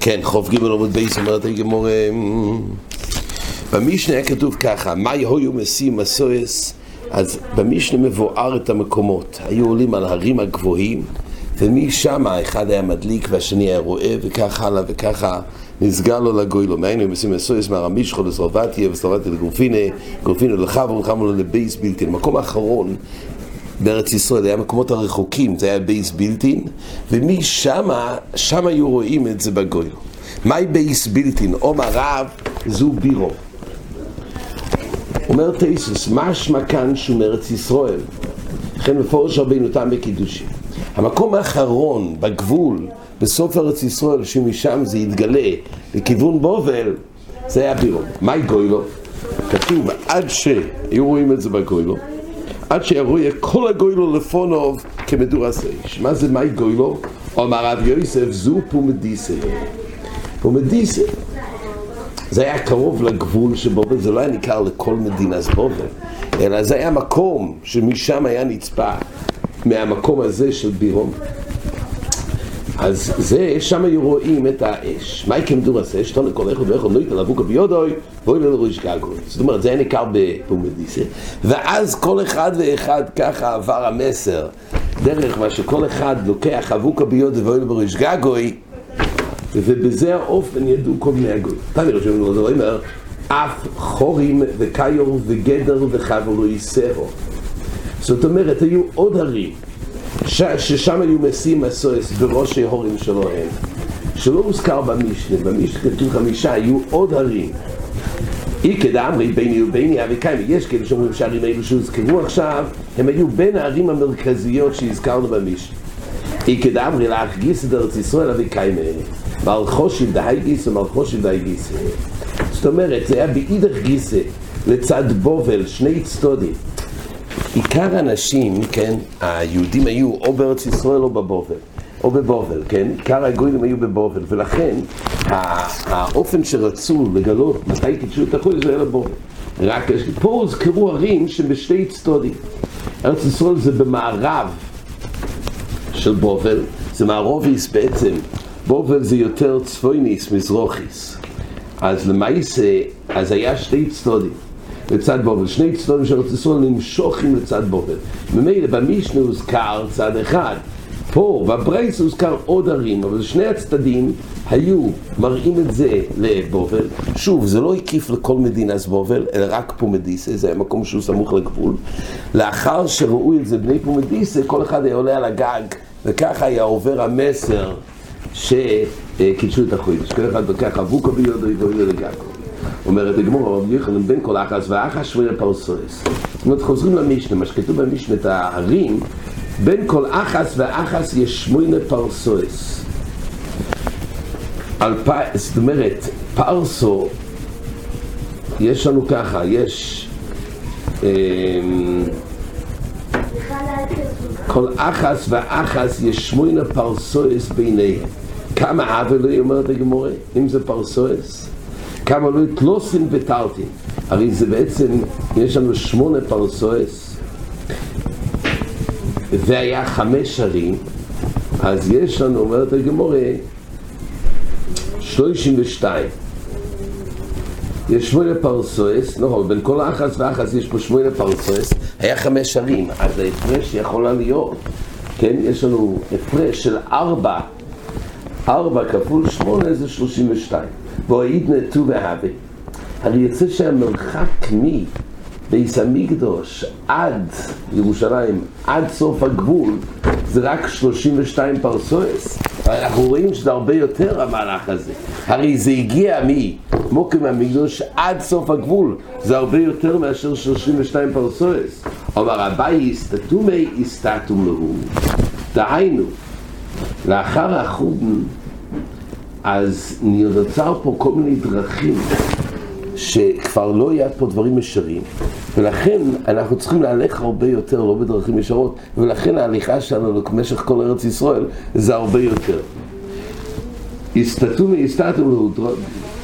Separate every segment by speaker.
Speaker 1: כן, חוב ג' עמוד בייס אומרת הגמור במשנה היה כתוב ככה, מה יהיו משים מסויס אז במשנה מבואר את המקומות, היו עולים על הרים הגבוהים ומשם האחד היה מדליק והשני היה רואה וכך הלאה וככה נסגר לו לגוי לו, מהיינו הם עושים מסויס מהרמישכו לסלובטיה וסלובטיה לגרופינה, גרופינה לחברו וחברו לו לבייס בלתין. המקום האחרון בארץ ישראל היה מקומות הרחוקים, זה היה בייס בילטין, ומשם, שם היו רואים את זה בגוי. מהי בייס בילטין? עומר רב זו בירו. אומר תייסוס, משמע כאן שהוא מארץ ישראל. לכן מפורש רבינו תם בקידושים. המקום האחרון בגבול, בסוף ארץ ישראל, שמשם זה יתגלה לכיוון בובל, זה היה בירו. מהי גוילו? כתוב, עד שהיו רואים את זה בגוילו, עד שיראו כל הגוילו לפונוב כמדורס אש. מה זה מהי גוילו? אומר רב יוסף, זו פומדיסה. פומדיסה. זה היה קרוב לגבול של בובל, זה לא היה ניכר לכל מדינת בובל, אלא זה היה מקום שמשם היה נצפה, מהמקום הזה של בירום. אז זה, שם היו רואים את האש. מהי כמדורס אש? תונה כל אחד ואיך נויטה לבוקה ביודוי, ואוי ללרוש גגוי. זאת אומרת, זה היה ניכר בפומדיסה. ואז כל אחד ואחד ככה עבר המסר, דרך מה שכל אחד לוקח אבוקה ביודוי ואוי ללרוש גגוי, ובזה האופן ידעו כל בני הגוי. תמי ראשון לא אומר, אף חורים וקיור וגדר וחברו יסרו. זאת אומרת, היו עוד הרים. ששם היו משים מסויס בראשי הורים שלהם, שלא הוזכר במשנה, במשנה כתוב חמישה, היו עוד הרים. אי כדאמרי ביני וביני אביקיים, יש כאלה שאומרים שהערים האלו שהוזכרו עכשיו, הם היו בין הערים המרכזיות שהזכרנו במשנה. אי כדאמרי לאח גיסא דארץ ישראל אביקיים האלה. מלכושים דהי גיסא ומלכושים דהי גיסא. זאת אומרת, זה היה באידך גיסא, לצד בובל, שני צדודים. עיקר האנשים, כן, היהודים היו או בארץ ישראל או בבובל, או בבובל, כן, עיקר הגויים היו בבובל, ולכן האופן שרצו לגלות מתי קידשו את החודש זה היה לבובל. רק פה הוזכרו ערים שבשתי צדודים. ארץ ישראל זה במערב של בובל, זה מערוביס בעצם, בובל זה יותר צפויניס מזרוכיס. אז למעשה, אז היה שתי צדודים. לצד בובל, שני צדדים של ארץ ישראל נמשוכים לצד בובל. ממילא במשנה הוזכר צד אחד, פה בברייס הוזכר עוד ערים, אבל שני הצדדים היו מראים את זה לבובל. שוב, זה לא הקיף לכל מדינת בובל, אלא רק פומדיסה, זה היה מקום שהוא סמוך לגבול. לאחר שראו את זה בני פומדיסה, כל אחד היה עולה על הגג, וככה היה עובר המסר שקידשו את החוידש. כל אחד לוקח אבוקו ביודו ועולה לגג. אומרת הגמור, רבי יוחנן בין כל אחס ואחס שווי פרסויס. זאת אומרת, חוזרים למשנה, מה שכתוב במשנה, את ההרים, בין כל אחס ואחס יש שמונה פרסויס. אלפי, זאת אומרת, פרסו, יש לנו ככה, יש כל אחס ואחס יש שמונה פרסויס ביניהם. כמה עוול אומרת הגמורה, אם זה פרסויס? כמה לא תלוסין וטלטין. הרי זה בעצם, יש לנו שמונה פרסויס, והיה חמש ערים, אז יש לנו, אומרת הגמורה, שלושים ושתיים. יש שמונה פרסויס, נכון, בין כל האחס ואחס יש פה שמונה פרסויס, היה חמש ערים, אז ההפרש יכולה להיות, כן, יש לנו הפרש של ארבע, ארבע כפול שמונה זה שלושים ושתיים. ואוהיד נטו והווה. הרי יוצא שהמרחק מי ביס המקדוש עד ירושלים, עד סוף הגבול, זה רק 32 פרסואס. אנחנו רואים שזה הרבה יותר המהלך הזה. הרי זה הגיע ממוקם המקדוש עד סוף הגבול, זה הרבה יותר מאשר 32 פרסואס. אומר אביי הסתתומי הסתתום להו. דהיינו, לאחר החורבן אז נוצר פה כל מיני דרכים שכבר לא יהיה פה דברים ישרים ולכן אנחנו צריכים להלך הרבה יותר, לא בדרכים ישרות ולכן ההליכה שלנו במשך כל ארץ ישראל זה הרבה יותר הסתתו מהסתתו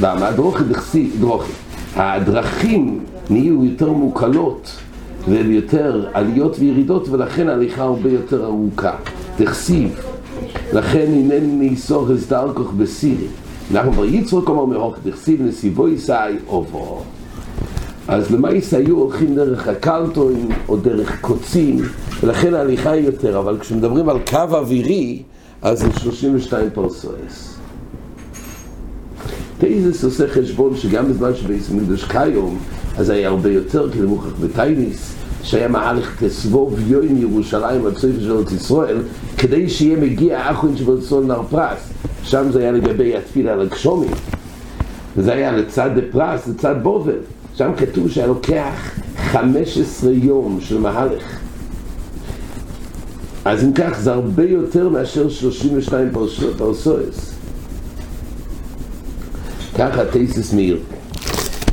Speaker 1: למה? דרוכי דכסי, דרוכי הדרכים נהיו יותר מוקלות ויותר עליות וירידות, ולכן ההליכה הרבה יותר ארוכה. תכסיב, לכן הנני ניסור הסדר כוך בסירי. אנחנו כבר יצרוק אומר מרוק, תכסיב נסיבו ישאי אובו. אז למעשה היו הולכים דרך הקלטוין או דרך קוצים, ולכן ההליכה היא יותר, אבל כשמדברים על קו אווירי, אז זה 32 פרסואס. טייזס עושה חשבון שגם בזמן שבייס מקדוש קיום, אז היה הרבה יותר, כי זה מוכרח בטייניס, שהיה מהלך כסבוב יוין ירושלים סוף של ארץ ישראל, כדי שיהיה מגיע אחרון שבו נר פרס. שם זה היה לגבי התפילה על הגשומים. וזה היה לצד פרס, לצד בובל. שם כתוב שהיה לוקח 15 יום של מהלך. אז אם כך זה הרבה יותר מאשר 32 פרסואס. ככה טייסס מאיר.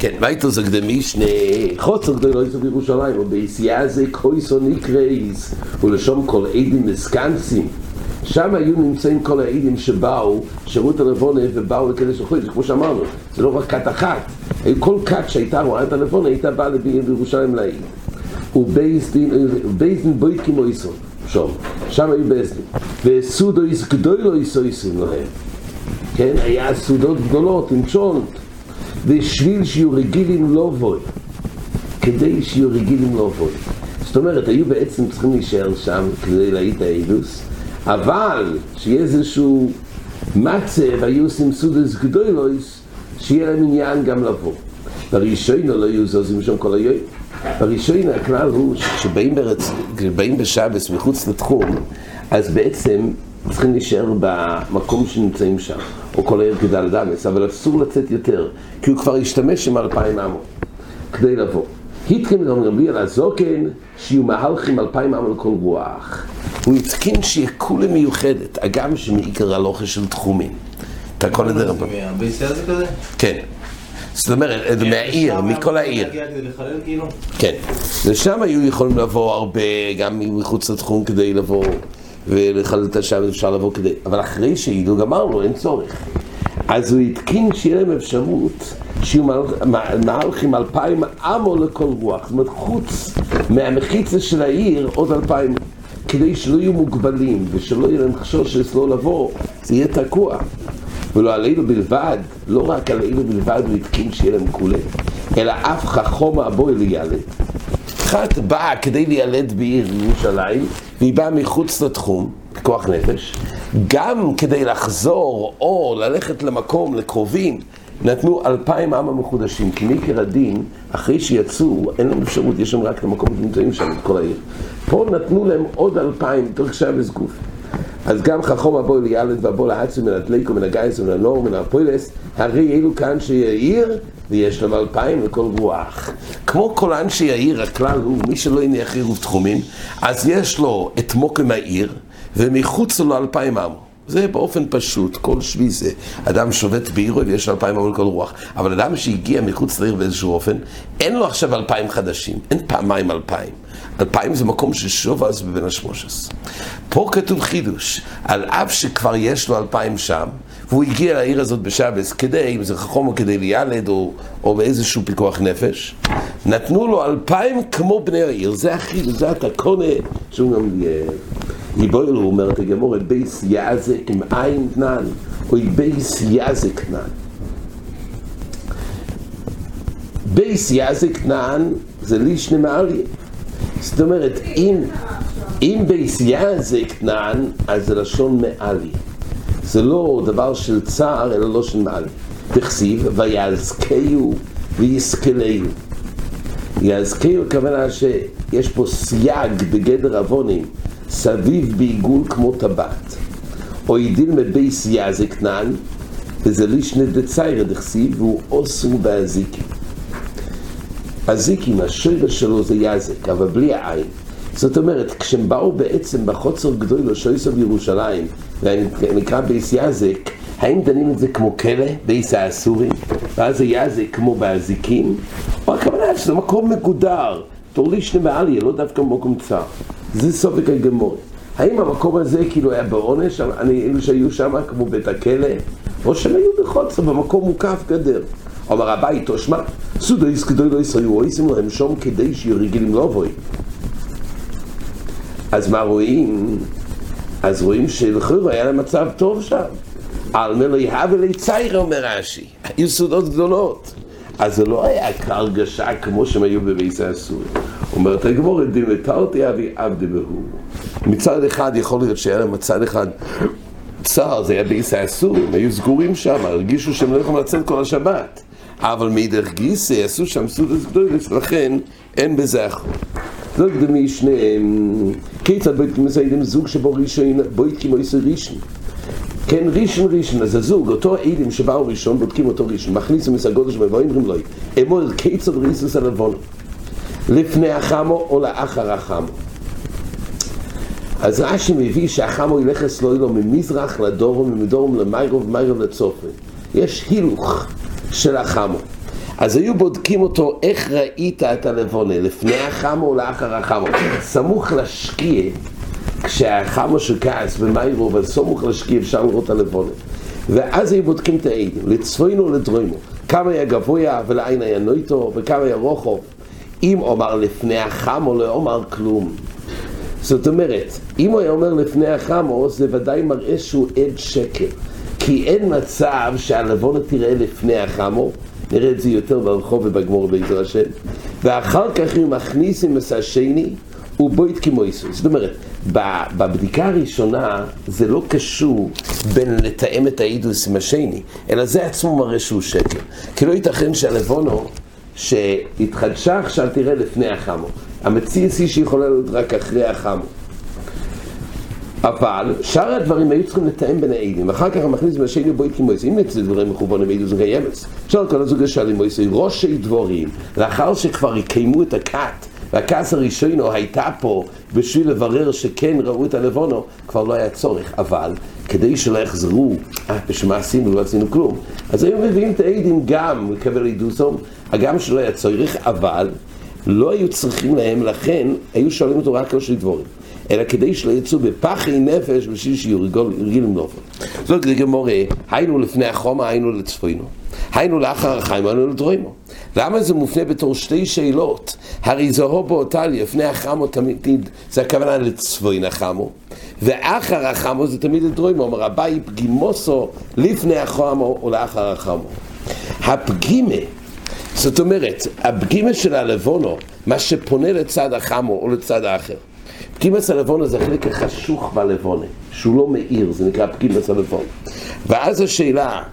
Speaker 1: כן, וייטו זה קדמי שני חוצר גדול לא יצא בירושלים, וביסיעה זה קויסו נקרייס, ולשום כל עדים מסקנסים. שם היו נמצאים כל העדים שבאו, שירות הלבונה ובאו לקדש החודש, כמו שאמרנו, זה לא רק כת אחת, היו כל כת שהייתה רואה את הלבונה, הייתה באה בירושלים לעיד. ובייזדין בויקים או איסון, שם, היו בייזדין. וסודו איס גדולו איסו איסון להם. כן, היה סודות גדולות עם צ'ונט. בשביל שיהיו רגילים לא בוי, כדי שיהיו רגילים לא בוי. זאת אומרת, היו בעצם צריכים להישאר שם כדי להעיד האילוס, אבל שיהיה איזשהו מצב, היו עושים סודס גדולויס, שיהיה להם עניין גם לבוא. בראשון לא יהיו זוזים שם כל היום. בראשון הכלל הוא שכשבאים. בשבס מחוץ לתחום, אז בעצם צריכים להישאר במקום שנמצאים שם, או כל העיר כדל דמס, אבל אסור לצאת יותר, כי הוא כבר השתמש עם אלפיים עמו, כדי לבוא. התקן רבי על הזוקן, שיהיו מהלכים אלפיים עמו לכל רוח. הוא התקין שיהיה כולה מיוחדת, אגם שמעיקר הלוכה של תחומים. אתה כל הדרך.
Speaker 2: בישראל זה כזה?
Speaker 1: כן. זאת אומרת, מהעיר, מכל העיר.
Speaker 2: כאילו?
Speaker 1: כן. ושם היו יכולים לבוא הרבה, גם מחוץ לתחום כדי לבוא ולחלל את השם אפשר לבוא כדי... אבל אחרי שהעידו גמרנו, אין צורך. אז הוא התקין שיהיה להם אפשרות שיהיו מהלכים אלפיים עמו לכל רוח. זאת אומרת, חוץ מהמחיצה של העיר, עוד אלפיים, כדי שלא יהיו מוגבלים ושלא יהיה להם חשוש שלא לבוא, זה יהיה תקוע. ולא עלינו בלבד, לא רק עלינו בלבד הוא התקין שיהיה להם כולה, אלא אף חכום הבוי לילד. אחת באה כדי להילד בעיר ירושלים, והיא באה מחוץ לתחום, כוח נפש, גם כדי לחזור או ללכת למקום, לקרובים, נתנו אלפיים עם המחודשים, כי מעיקר הדין, אחרי שיצאו, אין להם אפשרות, יש שם רק את המקום שנמצאים שם, את כל העיר. פה נתנו להם עוד אלפיים, תוך שבס גוף. אז גם חכום הבוא לילד והבוא להצו מן הדליקו, מן הגייס, מן הנור, מן הפוילס, הרי אלו כאן שיעיר, ויש להם אלפיים לכל רוח. כמו כל אנשי העיר, הכלל הוא, מי שלא יניח עיר ותחומים, אז יש לו את מוקם העיר, ומחוץ לו אלפיים עמו. זה באופן פשוט, כל שבי זה. אדם שובת בעירו ויש אלפיים עמו לכל רוח. אבל אדם שהגיע מחוץ לעיר באיזשהו אופן, אין לו עכשיו אלפיים חדשים, אין פעמיים אלפיים. אלפיים זה מקום של שבת בבין השמשות. פה כתוב חידוש, על אף שכבר יש לו אלפיים שם, והוא הגיע לעיר הזאת בשבת כדי, אם זה חכום או כדי לילד או, או באיזשהו פיקוח נפש, נתנו לו אלפיים כמו בני העיר, זה החידוש, זה התקנה, שהוא גם יבויר, אומרת הגמרא, בית יעזק עם עין תנן, או בית יזק תנן. בייס יעזק תנן זה לישנה מעליה. זאת אומרת, אם, אם ביסייה זה כנען, אז זה לשון מעלי. זה לא דבר של צער, אלא לא של מעלי. תכסיב, ויעזקהו ויסכלהו. יעזקהו הכוונה שיש פה סייג בגדר עוונים, סביב בעיגול כמו טבעת. או ידיל מבייס יעזק כנען, וזה לישנא דצערא דכתיב, והוא אסור באזיקים. הזיקים, השורש שלו זה יזק, אבל בלי העין. זאת אומרת, כשהם באו בעצם בחצר גדולה שהייתה בירושלים, ונקרא בית יזק, האם דנים את זה כמו כלא, בית האסורים, ואז זה יזק כמו באזיקים, או הכוונה שזה מקום מגודר, בתור לישנא מעליא, לא דווקא במקום צר. זה ספק הגמרא. האם המקום הזה כאילו היה בעונש, אני, אלו שהיו שם כמו בית הכלא, או שהם היו בחוצר, במקום מוקף גדר. אומר הבית, תושמע, סודויס כדוי לא ישראלו, עושים להם שום כדי שיהיו רגילים לבוי. אז מה רואים? אז רואים שלכאורה היה להם מצב טוב שם. על מלא יהווה ליצייר, אומר רש"י. היו סודות גדולות. אז זה לא היה כהרגשה כמו שהם היו בביס האסורים. אומרת הגמור, דימטרתי אבי עבדי בהו. מצד אחד יכול להיות שהיה להם מצד אחד צער, זה היה ביס האסורים, היו סגורים שם, הרגישו שהם לא יכולים לצאת כל השבת. אבל מאידך גיסא עשו שם סודות גדולות, לכן אין בזה אחר. זאת דמי שניהם, כיצד בית מסיידים זוג שבו ראשון, בית כמו יסר ראשון. כן, ראשון ראשון, אז הזוג, אותו עדים שבאו ראשון, בודקים אותו ראשון, מכניסים את הגודש ואומרים לו, אמור כיצד ריסוס הלבון, לפני החמו או לאחר החמו. אז רש"י מביא שהחמו ילך אצלו ממזרח לדורום, ממדורום למיירו ומיירו לצופרי. יש הילוך של החמו. אז היו בודקים אותו, איך ראית את הלבונה, לפני החמו או לאחר החמו. סמוך לשקיע, כשהחמו של כעס במיירו, אבל סמוך לשקיע אפשר לראות את הלבונה. ואז היו בודקים את העדים, לצפוינו ולדרוימו. כמה היה גבוה ולעין היה נויטו, וכמה היה רוחוב. אם אומר לפני החמו, לא אומר כלום. זאת אומרת, אם הוא היה אומר לפני החמו, זה ודאי מראה שהוא עד שקר. כי אין מצב שהלבונה תראה לפני החמו, נראה את זה יותר ברחוב ובגמור בעזר השם, ואחר כך הוא מכניס עם השני, הוא בוית כמויסו. זאת אומרת, בבדיקה הראשונה זה לא קשור בין לתאם את האידוס עם השני, אלא זה עצמו מראה שהוא שקר. כי לא ייתכן שהלבונו שהתחדשה עכשיו תראה לפני החמו. המציאס היא שיכולה להיות רק אחרי החמו. אבל שאר הדברים היו צריכים לתאם בין העדים, אחר כך המכניס מהשני בואי כמויס, אם אצל דברים מכוונים עדו זה קיימס. שאל כל הזוג השאל עם מויסי, ראשי דבורים, לאחר שכבר יקיימו את הכת, והכעס הראשונו הייתה פה בשביל לברר שכן ראו את הלבונו, כבר לא היה צורך, אבל כדי שלא יחזרו, אה, בשביל מה עשינו, לא עשינו כלום. אז היו מביאים את העדים גם לקבל עדוסום, הגם שלא היה צורך, אבל לא היו צריכים להם, לכן היו שואלים אותו רק ראשי דבורים. אלא כדי שלא יצאו בפחי נפש בשביל שיהיו רגילים נופל. זאת גמורה, היינו לפני החומה, היינו לצפוינו. היינו לאחר החיים, היינו לדרוימו. למה זה מופנה בתור שתי שאלות? הרי זהו באותה לפני החמו תמיד, זה הכוונה לצפוין החמו, ואחר החמו זה תמיד לדרוימו, אומר הבאי פגימוסו לפני החמו או לאחר החמו. הפגימה, זאת אומרת, הפגימה של הלבונו, מה שפונה לצד החמו או לצד האחר. פגימס הלבונה זה החלק החשוך בלבונה, שהוא לא מאיר, זה נקרא פגימס הלבונה. ואז השאלה,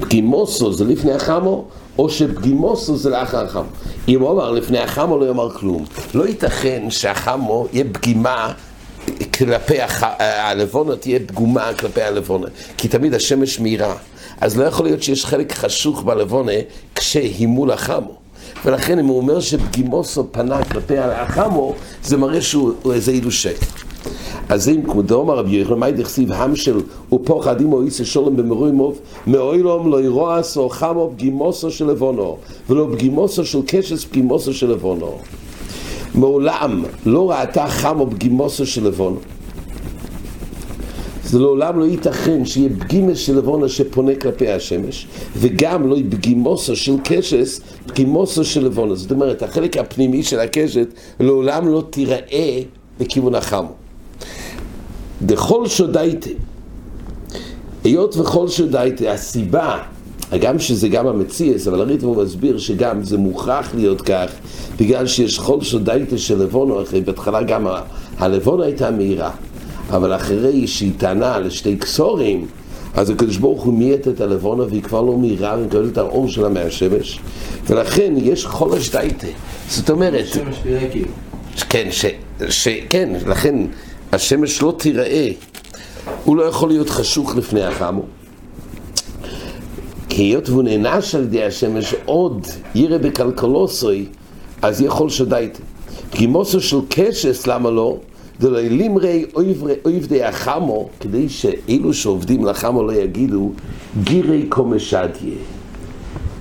Speaker 1: פגימוסו זה לפני החמו, או שפגימוסו זה לאחר החמו. אם הוא אמר לפני החמו לא יאמר כלום. לא ייתכן שהחמו יהיה פגימה כלפי הח... הלבונה, תהיה פגומה כלפי הלבונה, כי תמיד השמש מאירה. אז לא יכול להיות שיש חלק חשוך בלבונה כשהיא מול החמו. ולכן אם הוא אומר שפגימוסו פנה כלפי החמו, זה מראה שהוא איזה אילושק. אז אם כמו דאמר רבי יוחנן, מה דכסיב המשל ופוחד עמו איסה שולם במרוימוב, מאוילום לא ירועסו חמו פגימוסו של לבונו, ולא פגימוסו של קשס פגימוסו של לבונו. מעולם לא ראתה חמו פגימוסו של לבונו. זה לעולם לא ייתכן שיהיה פגימס של לבונה שפונה כלפי השמש, וגם לא יהיה פגימוסו של קשס, פגימוסו של לבונה. זאת אומרת, החלק הפנימי של הקשת לעולם לא תיראה לכיוון החמו. דכל שודייטה, היות וכל שודייטה, הסיבה, גם שזה גם המציאס, אבל הריטם הוא מסביר שגם זה מוכרח להיות כך, בגלל שיש כל שודייטה של לבונו, אחרי בהתחלה גם הלבונה הייתה מהירה. אבל אחרי שהיא טענה לשתי קסורים, אז הקדוש ברוך הוא מייט את הלבונה והיא כבר לא מהירה ומקבלת את האור שלה מהשמש. ולכן יש חולש דייטה. זאת אומרת
Speaker 2: כאילו.
Speaker 1: כן, ש, ש, כן, לכן השמש לא תיראה. הוא לא יכול להיות חשוך לפני החמו. כי היות והוא נענש על ידי השמש עוד יראה בכלכלוסוי אז יכול שדייטה. פגימוסו של קשס למה לא? דלא לימרי אויבדי החמו, כדי שאלו שעובדים לחמו לא יגידו גירי קומשדיה.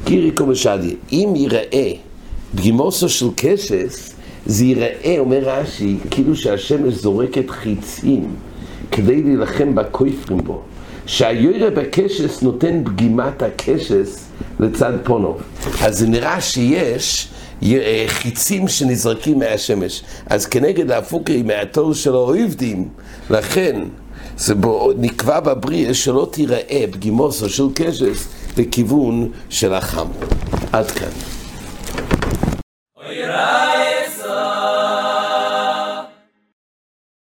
Speaker 1: גירי קומשדיה. אם ייראה פגימוסו של קשס, זה ייראה, אומר רש"י, כאילו שהשמש זורקת חיצים כדי להילחם בכופרים בו. שהיורה בקשס נותן פגימת הקשס לצד פונוב. אז זה נראה שיש חיצים שנזרקים מהשמש. אז כנגד ההפוקי מהתור של האויבדים, לכן זה בו, נקבע בבריאה שלא תיראה פגימוסו של קשס לכיוון של החם. עד כאן.